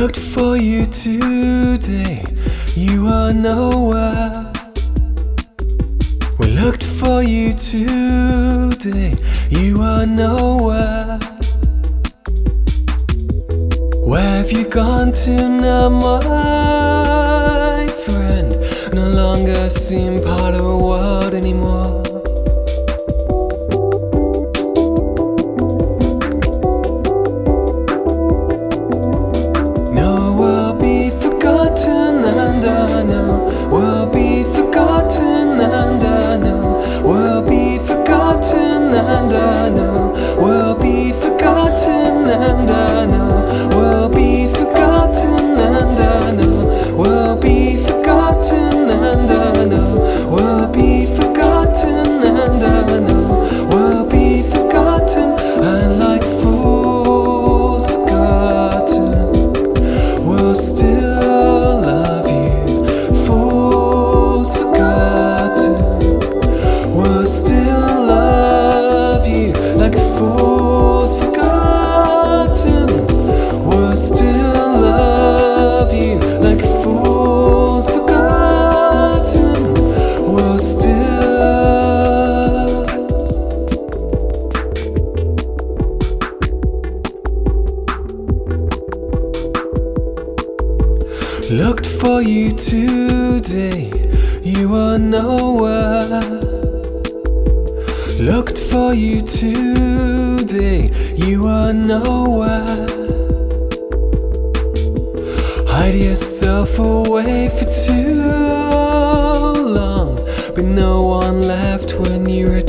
Looked for you today, you are nowhere. We looked for you today, you are nowhere. Where have you gone to now, my friend? No longer seem part of and I Looked for you today, you are nowhere. Looked for you today, you are nowhere. Hide yourself away for too long, but no one left when you.